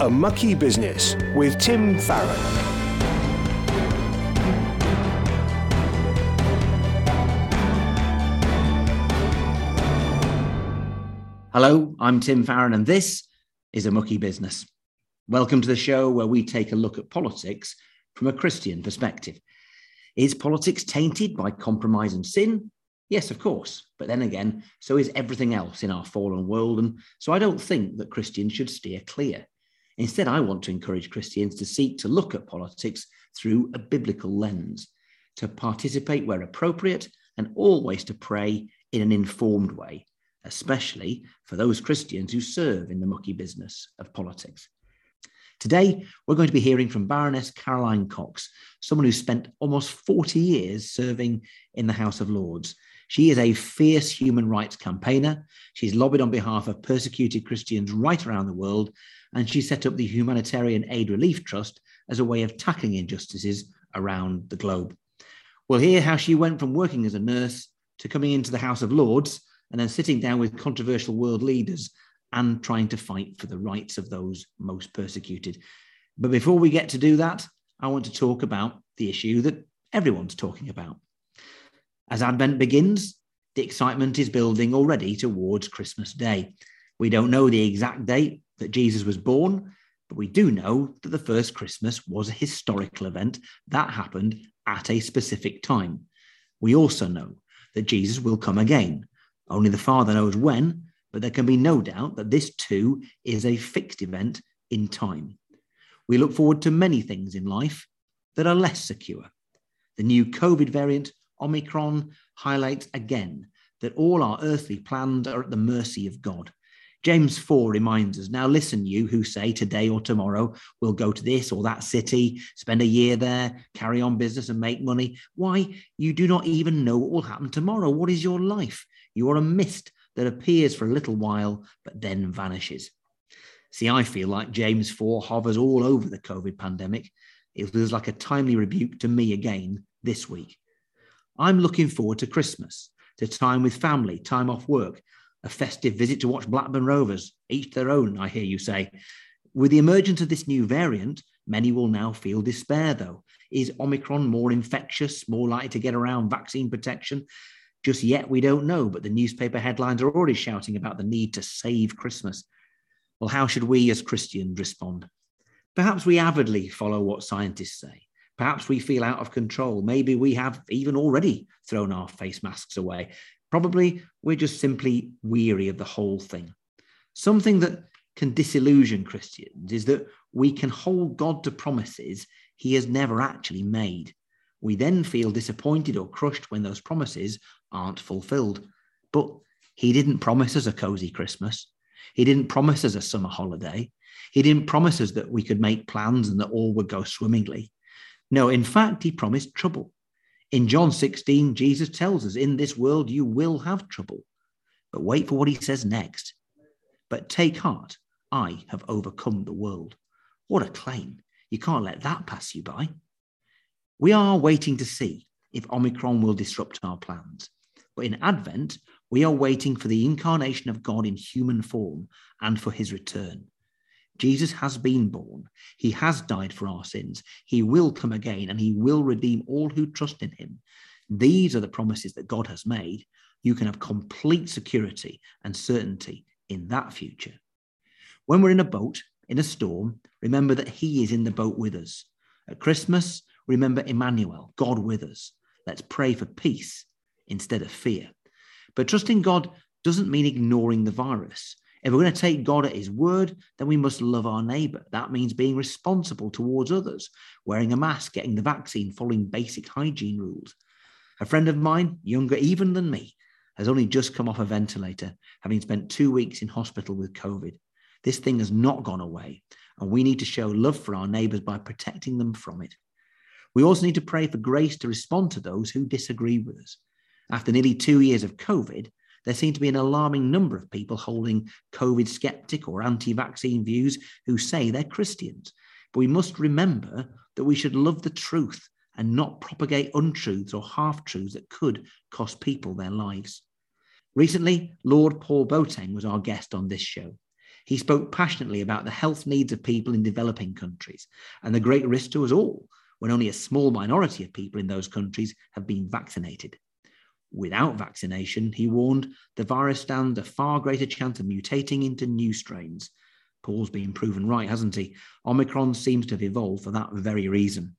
A Mucky Business with Tim Farron. Hello, I'm Tim Farron, and this is A Mucky Business. Welcome to the show where we take a look at politics from a Christian perspective. Is politics tainted by compromise and sin? Yes, of course. But then again, so is everything else in our fallen world. And so I don't think that Christians should steer clear. Instead, I want to encourage Christians to seek to look at politics through a biblical lens, to participate where appropriate, and always to pray in an informed way, especially for those Christians who serve in the mucky business of politics. Today, we're going to be hearing from Baroness Caroline Cox, someone who spent almost 40 years serving in the House of Lords she is a fierce human rights campaigner. She's lobbied on behalf of persecuted Christians right around the world, and she set up the Humanitarian Aid Relief Trust as a way of tackling injustices around the globe. We'll hear how she went from working as a nurse to coming into the House of Lords and then sitting down with controversial world leaders and trying to fight for the rights of those most persecuted. But before we get to do that, I want to talk about the issue that everyone's talking about as Advent begins, the excitement is building already towards Christmas Day. We don't know the exact date that Jesus was born, but we do know that the first Christmas was a historical event that happened at a specific time. We also know that Jesus will come again. Only the Father knows when, but there can be no doubt that this too is a fixed event in time. We look forward to many things in life that are less secure. The new COVID variant Omicron highlights again that all our earthly plans are at the mercy of God. James 4 reminds us now listen, you who say today or tomorrow we'll go to this or that city, spend a year there, carry on business and make money. Why? You do not even know what will happen tomorrow. What is your life? You are a mist that appears for a little while but then vanishes. See, I feel like James 4 hovers all over the COVID pandemic. It was like a timely rebuke to me again this week. I'm looking forward to Christmas, to time with family, time off work, a festive visit to watch Blackburn Rovers, each their own, I hear you say. With the emergence of this new variant, many will now feel despair, though. Is Omicron more infectious, more likely to get around vaccine protection? Just yet, we don't know, but the newspaper headlines are already shouting about the need to save Christmas. Well, how should we as Christians respond? Perhaps we avidly follow what scientists say. Perhaps we feel out of control. Maybe we have even already thrown our face masks away. Probably we're just simply weary of the whole thing. Something that can disillusion Christians is that we can hold God to promises he has never actually made. We then feel disappointed or crushed when those promises aren't fulfilled. But he didn't promise us a cozy Christmas. He didn't promise us a summer holiday. He didn't promise us that we could make plans and that all would go swimmingly. No, in fact, he promised trouble. In John 16, Jesus tells us, In this world you will have trouble. But wait for what he says next. But take heart, I have overcome the world. What a claim. You can't let that pass you by. We are waiting to see if Omicron will disrupt our plans. But in Advent, we are waiting for the incarnation of God in human form and for his return. Jesus has been born. He has died for our sins. He will come again and he will redeem all who trust in him. These are the promises that God has made. You can have complete security and certainty in that future. When we're in a boat, in a storm, remember that he is in the boat with us. At Christmas, remember Emmanuel, God with us. Let's pray for peace instead of fear. But trusting God doesn't mean ignoring the virus. If we're going to take God at his word, then we must love our neighbor. That means being responsible towards others, wearing a mask, getting the vaccine, following basic hygiene rules. A friend of mine, younger even than me, has only just come off a ventilator, having spent two weeks in hospital with COVID. This thing has not gone away, and we need to show love for our neighbors by protecting them from it. We also need to pray for grace to respond to those who disagree with us. After nearly two years of COVID, there seem to be an alarming number of people holding COVID skeptic or anti vaccine views who say they're Christians. But we must remember that we should love the truth and not propagate untruths or half truths that could cost people their lives. Recently, Lord Paul Boateng was our guest on this show. He spoke passionately about the health needs of people in developing countries and the great risk to us all when only a small minority of people in those countries have been vaccinated. Without vaccination, he warned, the virus stands a far greater chance of mutating into new strains. Paul's been proven right, hasn't he? Omicron seems to have evolved for that very reason.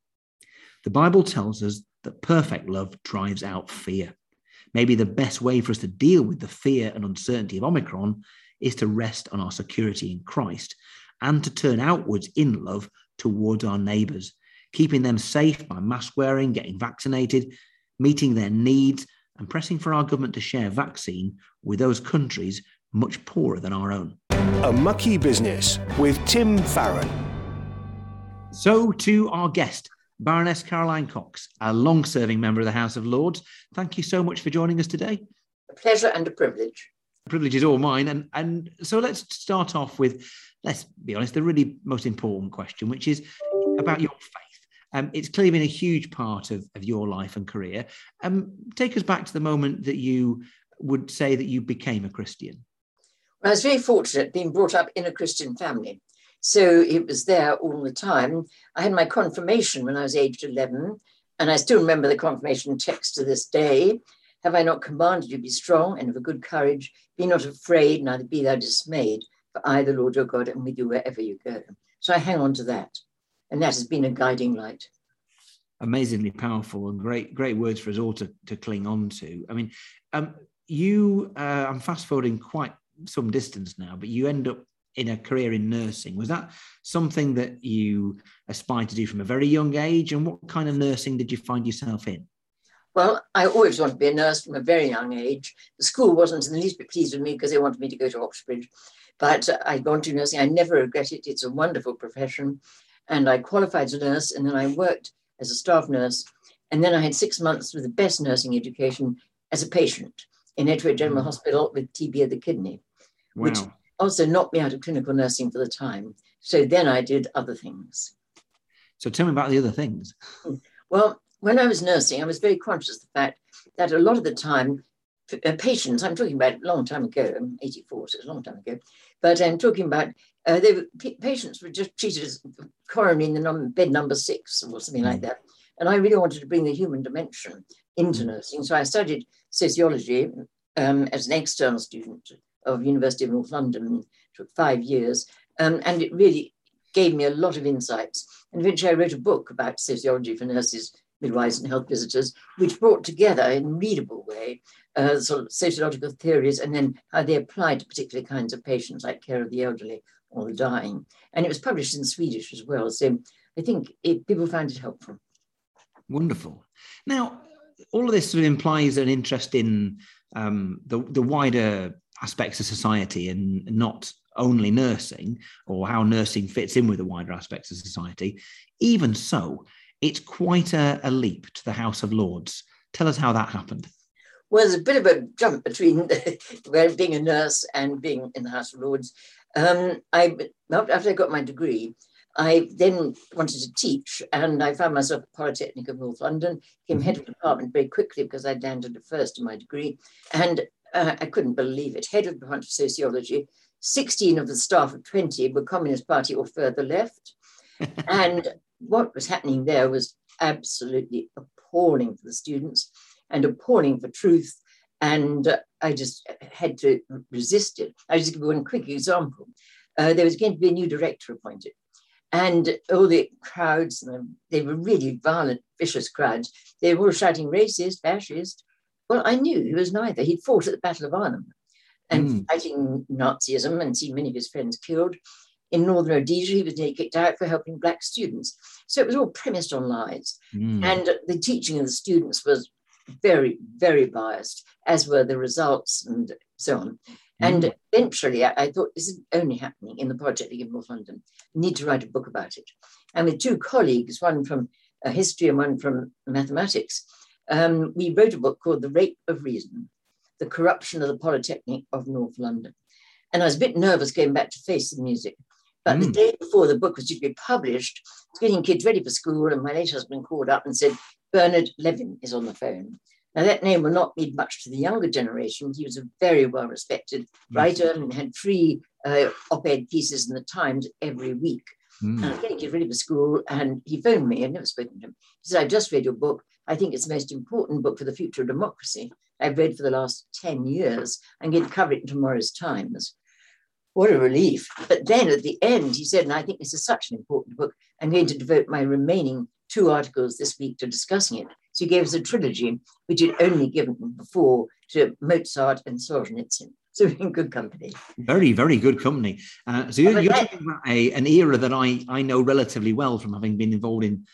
The Bible tells us that perfect love drives out fear. Maybe the best way for us to deal with the fear and uncertainty of Omicron is to rest on our security in Christ and to turn outwards in love towards our neighbours, keeping them safe by mask wearing, getting vaccinated, meeting their needs, and pressing for our government to share vaccine with those countries much poorer than our own. A Mucky Business with Tim Farron. So, to our guest, Baroness Caroline Cox, a long serving member of the House of Lords. Thank you so much for joining us today. A pleasure and a privilege. The privilege is all mine. And, and so let's start off with, let's be honest, the really most important question, which is about your faith. Um, it's clearly been a huge part of, of your life and career. Um, take us back to the moment that you would say that you became a Christian. Well, I was very fortunate being brought up in a Christian family. So it was there all the time. I had my confirmation when I was aged 11, and I still remember the confirmation text to this day. Have I not commanded you be strong and of a good courage? Be not afraid, neither be thou dismayed, for I, the Lord your God, am with you wherever you go. So I hang on to that. And that has been a guiding light. Amazingly powerful and great, great words for us all to, to cling on to. I mean, um, you, uh, I'm fast forwarding quite some distance now, but you end up in a career in nursing. Was that something that you aspired to do from a very young age? And what kind of nursing did you find yourself in? Well, I always wanted to be a nurse from a very young age. The school wasn't in the least bit pleased with me because they wanted me to go to Oxbridge. But I'd gone to nursing. I never regret it. It's a wonderful profession. And I qualified as a nurse and then I worked as a staff nurse. And then I had six months with the best nursing education as a patient in Edgware General mm. Hospital with TB of the kidney, wow. which also knocked me out of clinical nursing for the time. So then I did other things. So tell me about the other things. Well, when I was nursing, I was very conscious of the fact that a lot of the time, uh, patients, I'm talking about a long time ago, 84, so it's a long time ago, but I'm talking about uh, they were, patients were just treated as coronary in the num- bed number six or something mm. like that. And I really wanted to bring the human dimension into mm. nursing. So I studied sociology um, as an external student of University of North London. Took five years, um, and it really gave me a lot of insights. And eventually, I wrote a book about sociology for nurses, midwives, and health visitors, which brought together in a readable way uh, sort of sociological theories and then how they applied to particular kinds of patients, like care of the elderly or the dying. And it was published in Swedish as well. So I think it, people found it helpful. Wonderful. Now, all of this sort of implies an interest in um, the, the wider aspects of society and not only nursing or how nursing fits in with the wider aspects of society. Even so, it's quite a, a leap to the House of Lords. Tell us how that happened. Well, there's a bit of a jump between being a nurse and being in the House of Lords. Um, I after I got my degree, I then wanted to teach, and I found myself at Polytechnic of North London, became head of department very quickly because I'd landed first in my degree. And uh, I couldn't believe it, head of the Department of Sociology. 16 of the staff of 20 were Communist Party or further left. and what was happening there was absolutely appalling for the students and appalling for truth. And uh, I just had to resist it. I'll just give you one quick example. Uh, there was going to be a new director appointed. And all the crowds, they were really violent, vicious crowds. They were all shouting racist, fascist, well, I knew he was neither. He'd fought at the Battle of Arnhem and mm. fighting Nazism and seen many of his friends killed. In Northern Rhodesia, he was nearly kicked out for helping Black students. So it was all premised on lies. Mm. And the teaching of the students was very, very biased, as were the results and so on. Mm. And eventually, I, I, thought this is only happening in the Polytechnic in North London. I need to write a book about it. And with two colleagues, one from uh, history and one from mathematics, um, we wrote a book called The Rape of Reason The Corruption of the Polytechnic of North London. And I was a bit nervous going back to face the music. But mm. the day before the book was due to be published, getting kids ready for school, and my late husband called up and said, Bernard Levin is on the phone. Now, that name will not mean much to the younger generation. He was a very well respected writer and had three uh, op ed pieces in the Times every week. Mm. And I was getting kids ready for school, and he phoned me. I'd never spoken to him. He said, I just read your book. I think it's the most important book for the future of democracy I've read for the last 10 years. I'm going to cover it in tomorrow's Times. What a relief. But then at the end, he said, and I think this is such an important book, I'm going to devote my remaining two articles this week to discussing it. So he gave us a trilogy, which he'd only given before to Mozart and Solzhenitsyn. So in good company. Very, very good company. Uh, so you're, you're talking about a, an era that I, I know relatively well from having been involved in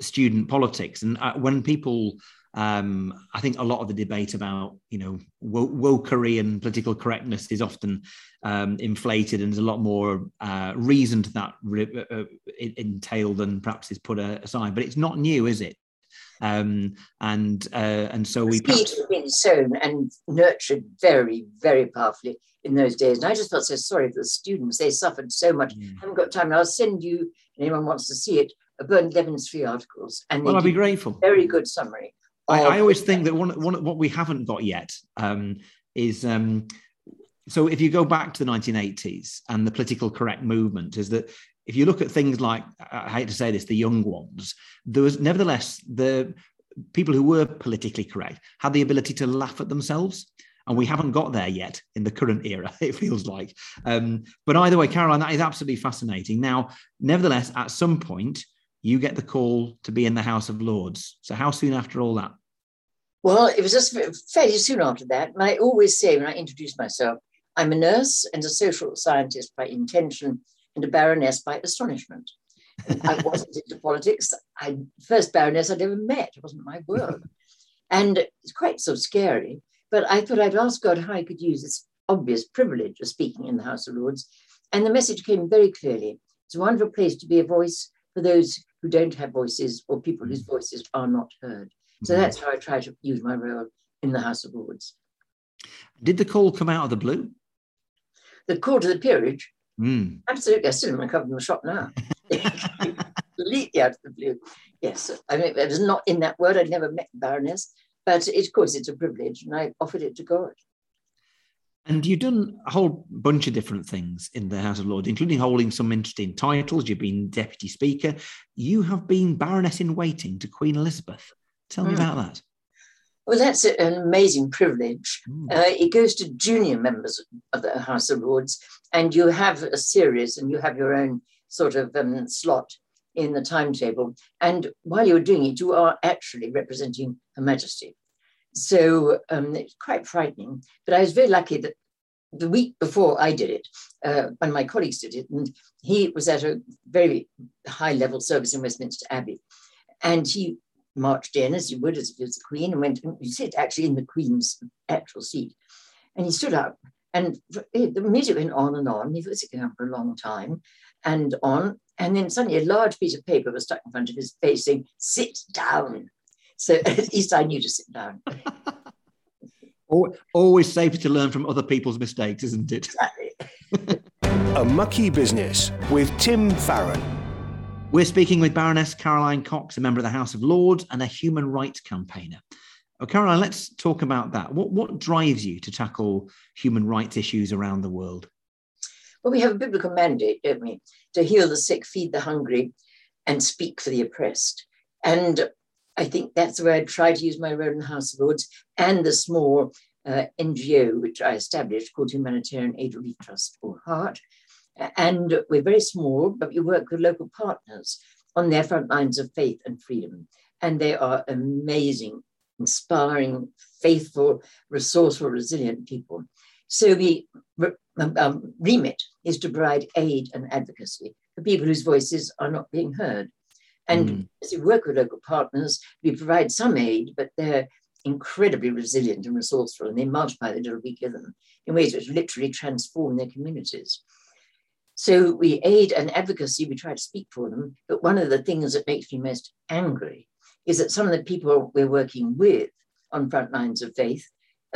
student politics. And uh, when people um, I think a lot of the debate about you know wokery and political correctness is often um, inflated, and there's a lot more uh, reason to that re- uh, uh entailed than perhaps is put aside. But it's not new, is it? Um, and uh, and so we perhaps... have been sown and nurtured very very powerfully in those days. And I just felt so sorry for the students; they suffered so much. Mm. I haven't got time. I'll send you. Anyone wants to see it? Bernard Levin's three articles, and well, I'd be grateful. Very good summary I, I, always think that one, one what we haven't got yet um, is um, so if you go back to the 1980s and the political correct movement is that if you look at things like I hate to say this, the young ones, there was nevertheless the people who were politically correct had the ability to laugh at themselves. And we haven't got there yet in the current era, it feels like. Um, but either way, Caroline, that is absolutely fascinating. Now, nevertheless, at some point, you get the call to be in the House of Lords. So, how soon after all that? Well, it was just fairly soon after that. And I always say when I introduce myself, I'm a nurse and a social scientist by intention and a baroness by astonishment. I wasn't into politics. I first baroness I'd ever met. It wasn't my world. And it's quite so scary. But I thought I'd ask God how I could use this obvious privilege of speaking in the House of Lords. And the message came very clearly. It's a wonderful place to be a voice for those who don't have voices or people whose voices are not heard. So that's how I try to use my role in the House of Lords. Did the call come out of the blue? The call to the peerage? Mm. Absolutely. I still in my cover in the shop now. Completely out of the blue. Yes. I mean, it was not in that word. I'd never met the Baroness, but it, of course it's a privilege and I offered it to God. And you've done a whole bunch of different things in the House of Lords, including holding some interesting titles. You've been Deputy Speaker. You have been Baroness in Waiting to Queen Elizabeth. Tell me mm. about that. Well, that's an amazing privilege. Mm. Uh, it goes to junior members of the House of Lords, and you have a series and you have your own sort of um, slot in the timetable. And while you're doing it, you are actually representing Her Majesty. So um, it's quite frightening. But I was very lucky that the week before I did it, uh, one of my colleagues did it, and he was at a very high level service in Westminster Abbey. And he marched in as you would as if he was the Queen and went, and you sit actually in the Queen's actual seat. And he stood up and the music went on and on. He was sitting up for a long time and on. And then suddenly a large piece of paper was stuck in front of his face saying, sit down. So at least I knew to sit down. Always safer to learn from other people's mistakes, isn't it? Exactly. a Mucky Business with Tim Farron. We're speaking with Baroness Caroline Cox, a member of the House of Lords and a human rights campaigner. Well, Caroline, let's talk about that. What, what drives you to tackle human rights issues around the world? Well, we have a biblical mandate, don't we? To heal the sick, feed the hungry, and speak for the oppressed. And I think that's where I try to use my role in the House of Lords and the small uh, NGO which I established called Humanitarian Aid Relief Trust or HART, and we're very small, but we work with local partners on their front lines of faith and freedom. And they are amazing, inspiring, faithful, resourceful, resilient people. So the um, um, remit is to provide aid and advocacy for people whose voices are not being heard. And mm. as we work with local partners, we provide some aid, but they're incredibly resilient and resourceful, and they multiply the little we give them in ways which literally transform their communities. So we aid and advocacy, we try to speak for them. But one of the things that makes me most angry is that some of the people we're working with on front lines of faith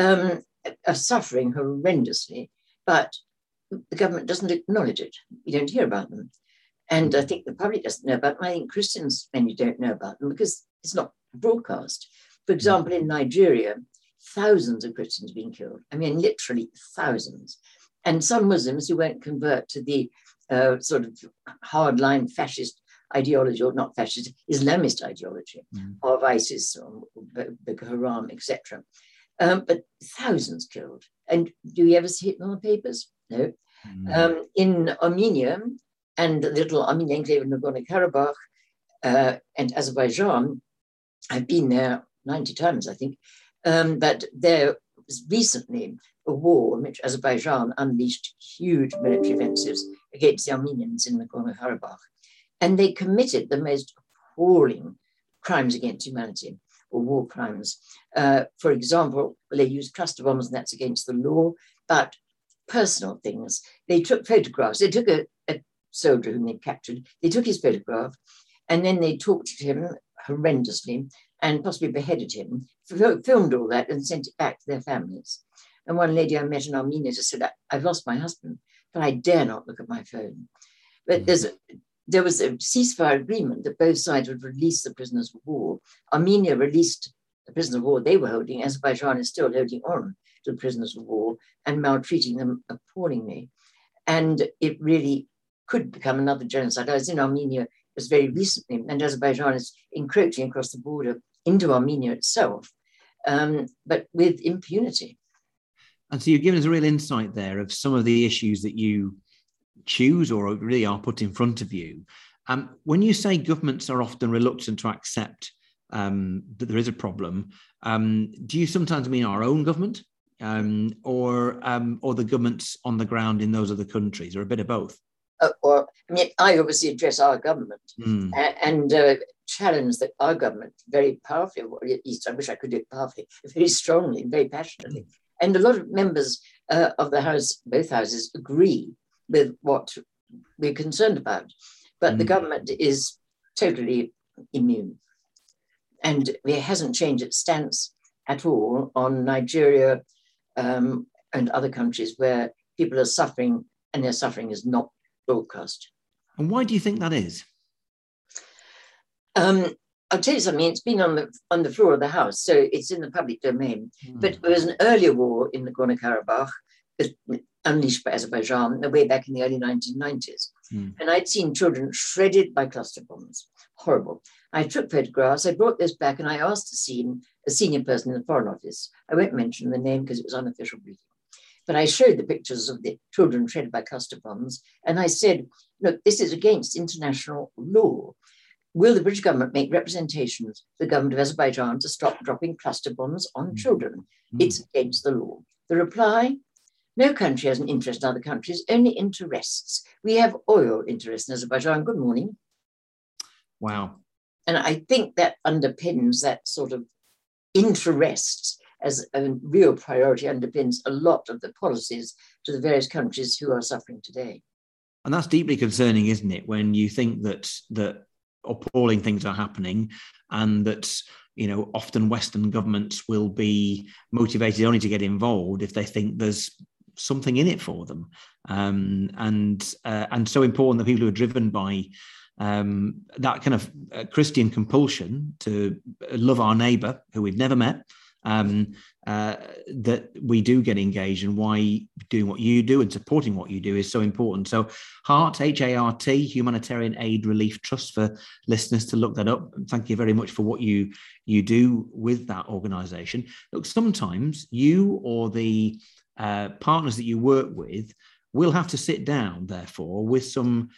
um, are suffering horrendously, but the government doesn't acknowledge it. We don't hear about them. And I think the public doesn't know about them. I think Christians mainly don't know about them because it's not broadcast. For example, in Nigeria, thousands of Christians being killed. I mean, literally thousands. And some Muslims who won't convert to the uh, sort of hardline fascist ideology, or not fascist, Islamist ideology mm. of ISIS or Boko Haram, etc. Um, but thousands killed. And do you ever see it in the papers? No. Mm. Um, in Armenia and the little Armenian enclave in Nagorno-Karabakh uh, and Azerbaijan, I've been there 90 times, I think, um, but there recently a war in which Azerbaijan unleashed huge military offensives against the Armenians in Nagorno-Karabakh. And they committed the most appalling crimes against humanity or war crimes. Uh, for example, they used cluster bombs, and that's against the law, but personal things. They took photographs. They took a, a soldier whom they captured, they took his photograph, and then they talked to him horrendously and possibly beheaded him, filmed all that and sent it back to their families. And one lady I met in Armenia just said, I've lost my husband, but I dare not look at my phone. But mm-hmm. there's a, there was a ceasefire agreement that both sides would release the prisoners of war. Armenia released the prisoners of war they were holding. Azerbaijan is still holding on to the prisoners of war and maltreating them appallingly. And it really could become another genocide. I was in Armenia just very recently, and Azerbaijan is encroaching across the border into Armenia itself, um, but with impunity. And so you've given us a real insight there of some of the issues that you choose or really are put in front of you. Um, when you say governments are often reluctant to accept um, that there is a problem, um, do you sometimes mean our own government um, or um, or the governments on the ground in those other countries, or a bit of both? Uh, or I mean, I obviously address our government mm. and, and uh, challenge that our government very powerfully, or at least I wish I could do it powerfully, very strongly, very passionately. Mm. And a lot of members uh, of the House, both houses, agree with what we're concerned about. But mm. the government is totally immune. And it hasn't changed its stance at all on Nigeria um, and other countries where people are suffering and their suffering is not broadcast. And why do you think that is? Um, I'll tell you something. It's been on the on the floor of the house, so it's in the public domain. Mm. But there was an earlier war in the Nagorno Karabakh unleashed by Azerbaijan way back in the early 1990s. Mm. And I'd seen children shredded by cluster bombs. Horrible. I took photographs. I brought this back and I asked to see a senior person in the Foreign Office. I won't mention the name because it was unofficial briefing. But I showed the pictures of the children shredded by cluster bombs. And I said, look, this is against international law. Will the British government make representations to the government of Azerbaijan to stop dropping cluster bombs on mm. children? Mm. It's against the law. The reply no country has an interest in other countries, only interests. We have oil interests in Azerbaijan. Good morning. Wow. And I think that underpins that sort of interests as a real priority, underpins a lot of the policies to the various countries who are suffering today. And that's deeply concerning, isn't it? When you think that that appalling things are happening and that you know often western governments will be motivated only to get involved if they think there's something in it for them, um, and uh, and so important that people who are driven by um, that kind of uh, Christian compulsion to love our neighbour who we've never met. Um, uh, that we do get engaged and why doing what you do and supporting what you do is so important. So, HART, H A R T, Humanitarian Aid Relief Trust, for listeners to look that up. Thank you very much for what you you do with that organisation. Look, sometimes you or the uh, partners that you work with will have to sit down, therefore, with some,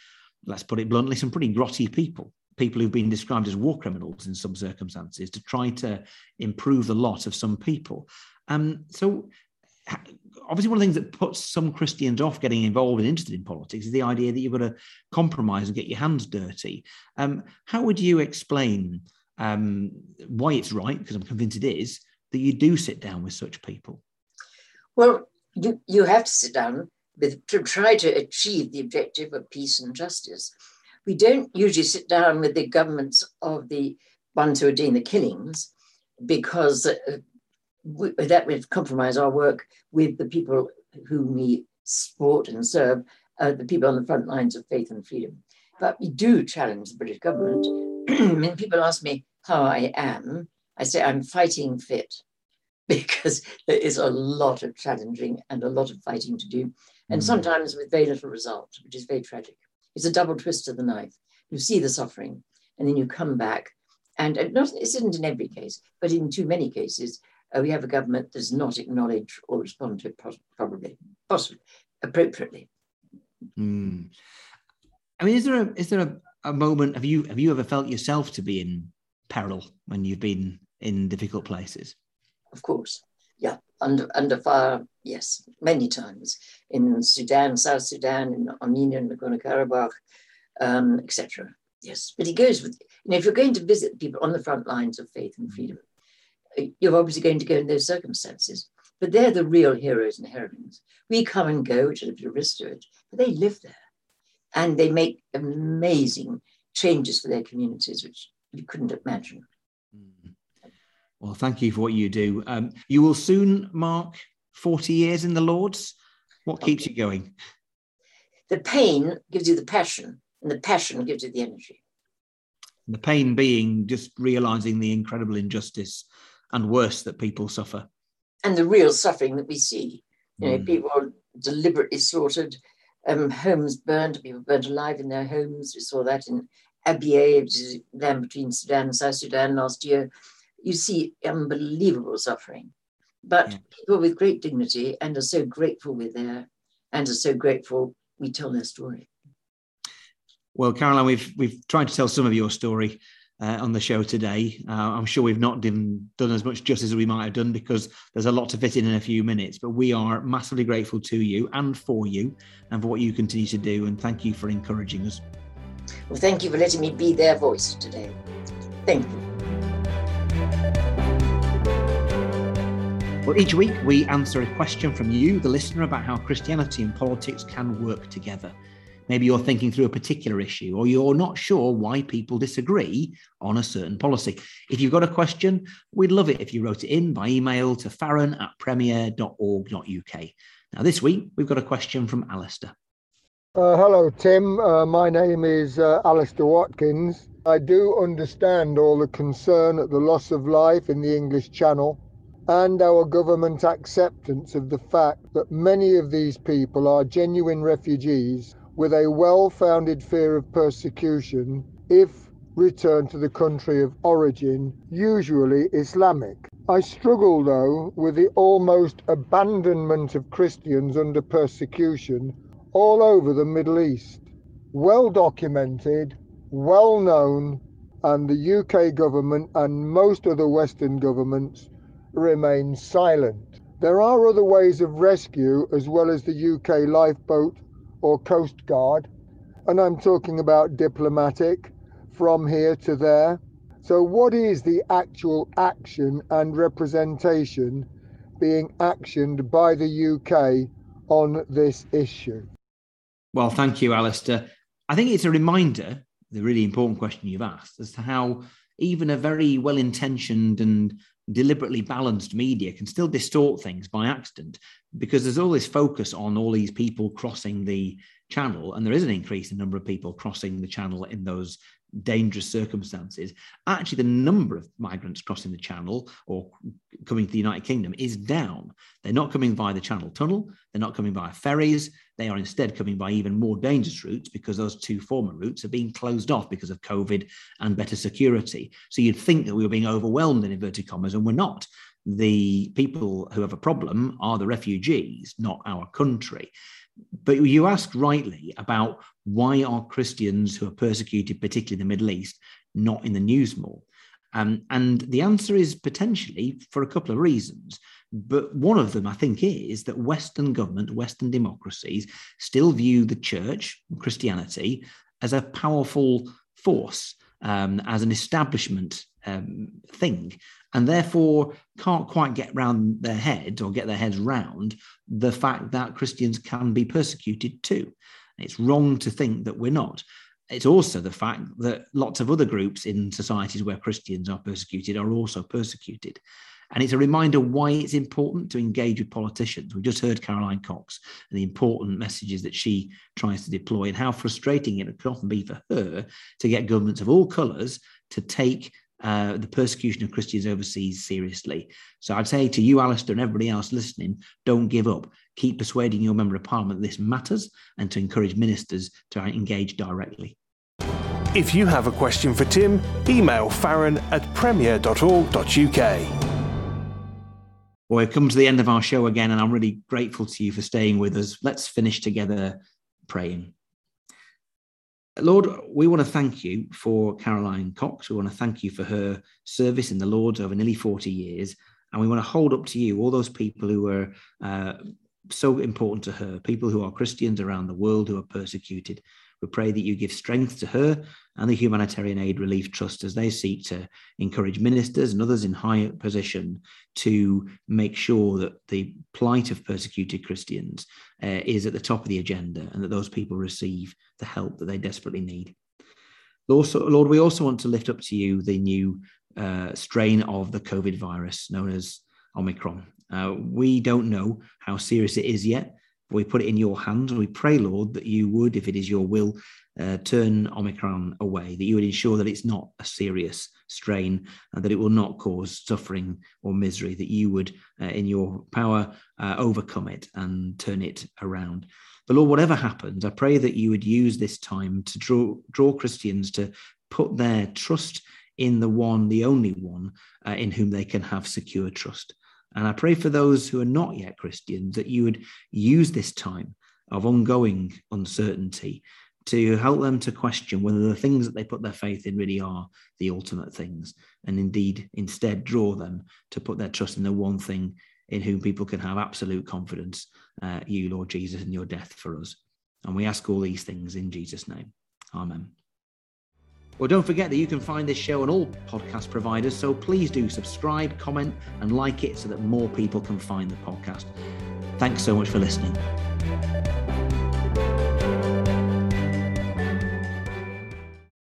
let's put it bluntly, some pretty grotty people, people who've been described as war criminals in some circumstances, to try to improve the lot of some people. Um, so, obviously, one of the things that puts some Christians off getting involved and interested in politics is the idea that you've got to compromise and get your hands dirty. Um, how would you explain um, why it's right, because I'm convinced it is, that you do sit down with such people? Well, you, you have to sit down with, to try to achieve the objective of peace and justice. We don't usually sit down with the governments of the ones who are doing the killings because uh, we, that would compromise our work with the people whom we support and serve, uh, the people on the front lines of faith and freedom. But we do challenge the British government. when people ask me how I am, I say I'm fighting fit because there is a lot of challenging and a lot of fighting to do, and mm. sometimes with very little result, which is very tragic. It's a double twist of the knife. You see the suffering, and then you come back, and it, not, it isn't in every case, but in too many cases, uh, we have a government that does not acknowledge or respond to it probably, possibly, appropriately. Mm. I mean, is there a is there a, a moment? Have you have you ever felt yourself to be in peril when you've been in difficult places? Of course, under under fire, yes, many times in Sudan, South Sudan, in Armenia, and Nagorno Karabakh, um, etc. Yes, but he goes with you know if you're going to visit people on the front lines of faith and freedom, you're obviously going to go in those circumstances. But they're the real heroes and heroines. We come and go, which is a risk to it, but they live there, and they make amazing changes for their communities, which you couldn't imagine. Well, thank you for what you do. Um, you will soon mark 40 years in the Lords. What keeps you going? The pain gives you the passion, and the passion gives you the energy. The pain being just realizing the incredible injustice and worse that people suffer. And the real suffering that we see. You know, mm. people are deliberately slaughtered, um, homes burned, people burned alive in their homes. We saw that in Abyei, which is land between Sudan and South Sudan last year. You see unbelievable suffering. But yeah. people with great dignity and are so grateful we're there and are so grateful we tell their story. Well, Caroline, we've we've tried to tell some of your story uh, on the show today. Uh, I'm sure we've not done, done as much justice as we might have done because there's a lot to fit in in a few minutes. But we are massively grateful to you and for you and for what you continue to do. And thank you for encouraging us. Well, thank you for letting me be their voice today. Thank you. Well, each week we answer a question from you, the listener, about how Christianity and politics can work together. Maybe you're thinking through a particular issue or you're not sure why people disagree on a certain policy. If you've got a question, we'd love it if you wrote it in by email to farron at premier.org.uk. Now, this week, we've got a question from Alistair. Uh, hello, Tim. Uh, my name is uh, Alistair Watkins. I do understand all the concern at the loss of life in the English Channel and our government acceptance of the fact that many of these people are genuine refugees with a well founded fear of persecution if returned to the country of origin, usually Islamic. I struggle, though, with the almost abandonment of Christians under persecution all over the Middle East. Well documented, well known, and the UK government and most other Western governments remain silent. There are other ways of rescue as well as the UK lifeboat or Coast Guard, and I'm talking about diplomatic from here to there. So, what is the actual action and representation being actioned by the UK on this issue? Well, thank you, Alistair. I think it's a reminder, the really important question you've asked, as to how even a very well intentioned and deliberately balanced media can still distort things by accident because there's all this focus on all these people crossing the channel and there is an increase in number of people crossing the channel in those dangerous circumstances, actually the number of migrants crossing the channel or coming to the United Kingdom is down. They're not coming via the Channel Tunnel, they're not coming via ferries, they are instead coming by even more dangerous routes because those two former routes are being closed off because of COVID and better security. So you'd think that we were being overwhelmed in inverted commas, and we're not. The people who have a problem are the refugees, not our country. But you asked rightly about why are Christians who are persecuted, particularly in the Middle East, not in the news more? Um, and the answer is potentially for a couple of reasons. But one of them, I think, is that Western government, Western democracies still view the church, Christianity, as a powerful force, um, as an establishment um, thing and therefore can't quite get round their head or get their heads round the fact that Christians can be persecuted too. It's wrong to think that we're not. It's also the fact that lots of other groups in societies where Christians are persecuted are also persecuted. And it's a reminder why it's important to engage with politicians. We just heard Caroline Cox and the important messages that she tries to deploy and how frustrating it can often be for her to get governments of all colours to take uh, the persecution of Christians overseas seriously. So I'd say to you, Alistair, and everybody else listening, don't give up. Keep persuading your member of parliament that this matters and to encourage ministers to engage directly. If you have a question for Tim, email farron at premier.org.uk. Well, we've come to the end of our show again, and I'm really grateful to you for staying with us. Let's finish together praying. Lord, we want to thank you for Caroline Cox. We want to thank you for her service in the Lord over nearly 40 years. And we want to hold up to you all those people who are uh, so important to her, people who are Christians around the world who are persecuted. We pray that you give strength to her and the Humanitarian Aid Relief Trust as they seek to encourage ministers and others in high position to make sure that the plight of persecuted Christians uh, is at the top of the agenda and that those people receive the help that they desperately need. Also, Lord, we also want to lift up to you the new uh, strain of the COVID virus known as Omicron. Uh, we don't know how serious it is yet. We put it in your hands. and We pray, Lord, that you would, if it is your will, uh, turn Omicron away, that you would ensure that it's not a serious strain and that it will not cause suffering or misery, that you would, uh, in your power, uh, overcome it and turn it around. But Lord, whatever happens, I pray that you would use this time to draw, draw Christians to put their trust in the one, the only one, uh, in whom they can have secure trust. And I pray for those who are not yet Christians that you would use this time of ongoing uncertainty to help them to question whether the things that they put their faith in really are the ultimate things, and indeed instead draw them to put their trust in the one thing in whom people can have absolute confidence uh, you, Lord Jesus, and your death for us. And we ask all these things in Jesus' name. Amen. Well, don't forget that you can find this show on all podcast providers, so please do subscribe, comment, and like it so that more people can find the podcast. Thanks so much for listening.